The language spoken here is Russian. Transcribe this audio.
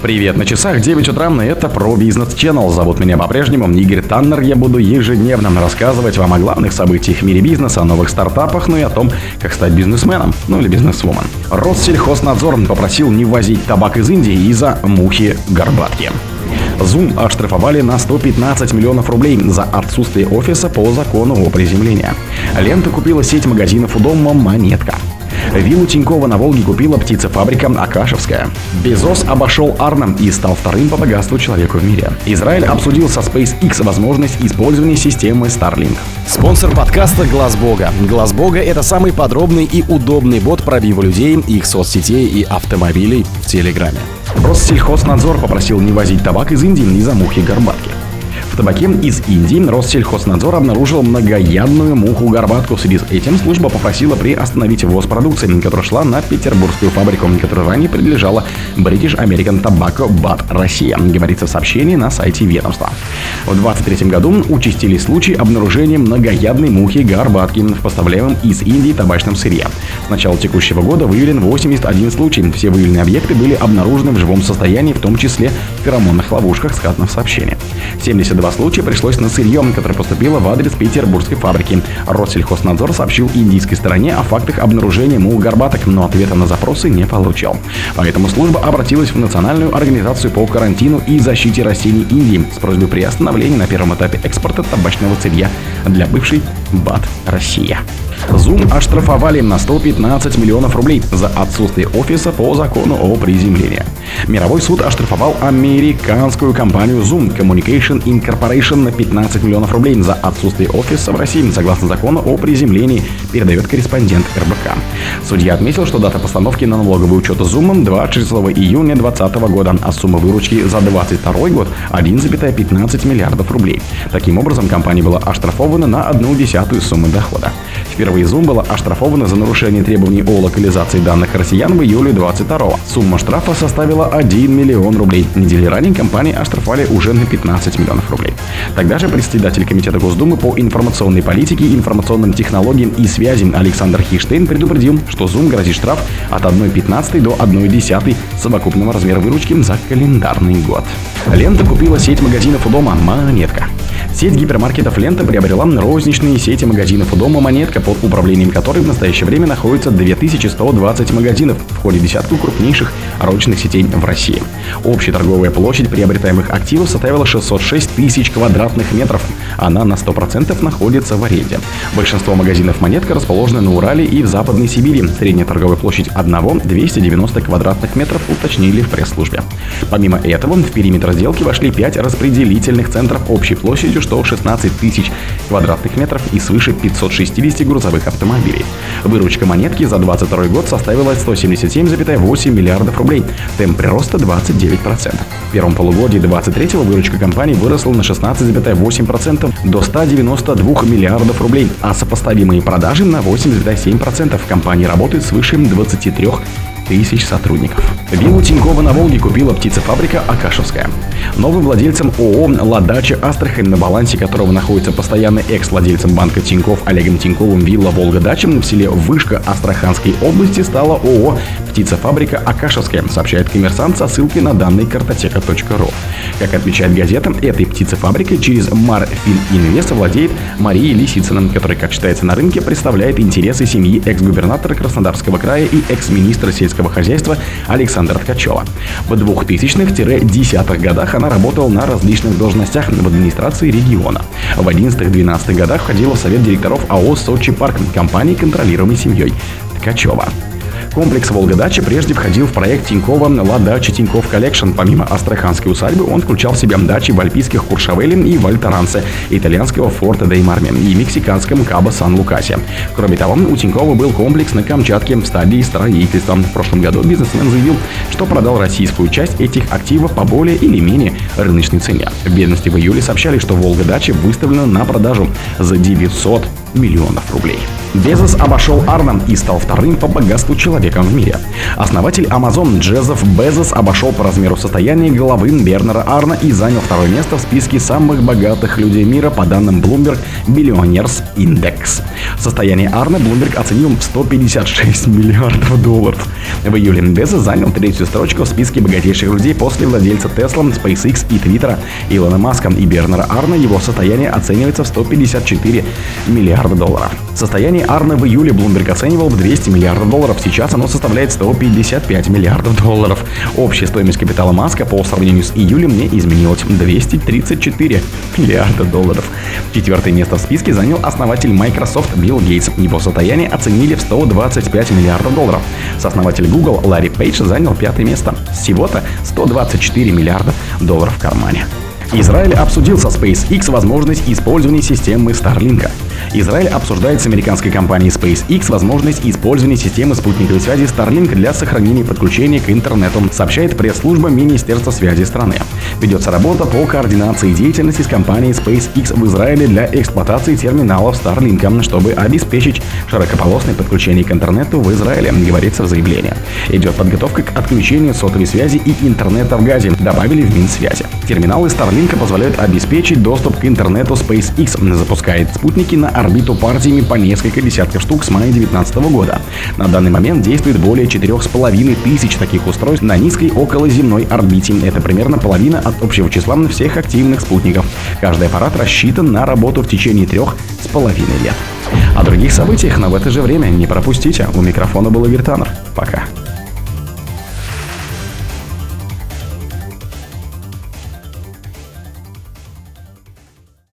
Привет, на часах 9 утра, и это про бизнес Channel. Зовут меня по-прежнему Игорь Таннер. Я буду ежедневно рассказывать вам о главных событиях в мире бизнеса, о новых стартапах, ну и о том, как стать бизнесменом, ну или бизнесвумен. Россельхознадзор попросил не возить табак из Индии из-за мухи-горбатки. Zoom оштрафовали на 115 миллионов рублей за отсутствие офиса по закону о приземлении. Лента купила сеть магазинов у дома «Монетка». Виллу Тинькова на Волге купила птицефабрика Акашевская. Безос обошел Арном и стал вторым по богатству человеку в мире. Израиль обсудил со SpaceX возможность использования системы Starlink. Спонсор подкаста Глаз Бога. Глаз Бога это самый подробный и удобный бот пробива людей, их соцсетей и автомобилей в Телеграме. Россельхознадзор попросил не возить табак из Индии из-за мухи горбатки табаке из Индии Россельхознадзор обнаружил многоядную муху-горбатку. В связи с этим служба попросила приостановить ввоз продукции, которая шла на петербургскую фабрику, которая ранее принадлежала British American Tobacco BAT Россия, говорится в сообщении на сайте ведомства. В 2023 году участились случаи обнаружения многоядной мухи-горбатки в поставляемом из Индии табачном сырье. С начала текущего года выявлен 81 случай. Все выявленные объекты были обнаружены в живом состоянии, в том числе в феромонных ловушках, сказано в сообщении. 72 два случая пришлось на сырье, которое поступило в адрес петербургской фабрики. Россельхознадзор сообщил индийской стороне о фактах обнаружения мул горбаток, но ответа на запросы не получил. Поэтому служба обратилась в Национальную организацию по карантину и защите растений Индии с просьбой приостановления на первом этапе экспорта табачного сырья для бывшей БАТ Россия. Zoom оштрафовали на 115 миллионов рублей за отсутствие офиса по закону о приземлении. Мировой суд оштрафовал американскую компанию Zoom Communication Incorporation на 15 миллионов рублей за отсутствие офиса в России, согласно закону о приземлении, передает корреспондент РБК. Судья отметил, что дата постановки на налоговый учет Zoom 26 июня 2020 года, а сумма выручки за 2022 год 1,15 миллиардов рублей. Таким образом, компания была оштрафована на одну десятую суммы дохода. Впервые Zoom была оштрафована за нарушение требований о локализации данных россиян в июле 22 Сумма штрафа составила 1 миллион рублей. Недели ранее компании оштрафовали уже на 15 миллионов рублей. Тогда же председатель Комитета Госдумы по информационной политике, информационным технологиям и связям Александр Хиштейн предупредил, что Zoom грозит штраф от 1,15 до 1,1 совокупного размера выручки за календарный год. Лента купила сеть магазинов у дома «Монетка». Сеть гипермаркетов «Лента» приобрела розничные сети магазинов у дома «Монетка», под управлением которой в настоящее время находится 2120 магазинов в ходе десятку крупнейших розничных сетей в России. Общая торговая площадь приобретаемых активов составила 606 тысяч квадратных метров. Она на 100% находится в аренде. Большинство магазинов «Монетка» расположены на Урале и в Западной Сибири. Средняя торговая площадь одного – 290 квадратных метров, уточнили в пресс-службе. Помимо этого, в периметр сделки вошли 5 распределительных центров общей площадью что 16 тысяч квадратных метров и свыше 560 грузовых автомобилей. Выручка монетки за 2022 год составила 177,8 миллиардов рублей, темп прироста 29%. В первом полугодии 2023 выручка компании выросла на 16,8% до 192 миллиардов рублей, а сопоставимые продажи на 8,7%. Компания работает свыше 23 тысяч сотрудников. Виллу Тинькова на Волге купила птицефабрика Акашевская. Новым владельцем ООО «Ладача Астрахань», на балансе которого находится постоянный экс-владельцем банка Тиньков Олегом Тиньковым вилла «Волга-дача» в селе Вышка Астраханской области стала ООО «Птицефабрика Акашевская», сообщает коммерсант со ссылкой на данные картотека.ру. Как отмечает газета, этой птицефабрикой через Марфин Инвест владеет Мария Лисицына, которая, как считается на рынке, представляет интересы семьи экс-губернатора Краснодарского края и экс-министра сельского хозяйства Александра Ткачева. В 2000-х-10-х годах она работала на различных должностях в администрации региона. В 11-12 годах входила в совет директоров АО «Сочи Парк» компании, контролируемой семьей Ткачева. Комплекс «Волга-дача» прежде входил в проект Тинькова «La Datcha Tinkoff Collection». Помимо астраханской усадьбы, он включал в себя дачи в альпийских Куршавеле и Валь-Торансе, итальянском Форте-дей-Марми и мексиканском Кабо Сан-Лукасе. Кроме того, у Тинькова был комплекс на Камчатке в стадии строительства. В прошлом году бизнесмен заявил, что продал российскую часть этих активов по более или менее рыночной цене. Ведомости в июле сообщали, что «Волга-дача» выставлена на продажу за 900 миллионов рублей. Безос обошел Арном и стал вторым по богатству человеком в мире. Основатель Amazon Джезеф Безос обошел по размеру состояния главы Бернера Арна и занял второе место в списке самых богатых людей мира по данным Bloomberg Billionaires Index. Состояние Арна Bloomberg оценил в 156 миллиардов долларов. В июле Безос занял третью строчку в списке богатейших людей после владельца Tesla, SpaceX и Twitter Илона Маска и Бернера Арна. Его состояние оценивается в 154 миллиарда долларов. Состояние Арны в июле Bloomberg оценивал в 200 миллиардов долларов, сейчас оно составляет 155 миллиардов долларов. Общая стоимость капитала Маска по сравнению с июлем не изменилась – 234 миллиарда долларов. Четвертое место в списке занял основатель Microsoft Билл Гейтс. Его состояние оценили в 125 миллиардов долларов. Сооснователь Google Ларри Пейдж занял пятое место. Всего-то 124 миллиарда долларов в кармане. Израиль обсудил со SpaceX возможность использования системы Starlink. Израиль обсуждает с американской компанией SpaceX возможность использования системы спутниковой связи Starlink для сохранения подключения к интернету, сообщает пресс-служба Министерства связи страны. Ведется работа по координации деятельности с компанией SpaceX в Израиле для эксплуатации терминалов Starlink, чтобы обеспечить широкополосное подключение к интернету в Израиле, говорится в заявлении. Идет подготовка к отключению сотовой связи и интернета в Газе, добавили в Минсвязи. Терминалы Starlink позволяют обеспечить доступ к интернету SpaceX, запускает спутники на орбиту партиями по несколько десятков штук с мая 2019 года. На данный момент действует более 4,5 тысяч таких устройств на низкой околоземной орбите. Это примерно половина от общего числа всех активных спутников. Каждый аппарат рассчитан на работу в течение трех с половиной лет. О других событиях, но в это же время не пропустите. У микрофона был Таннер. Пока.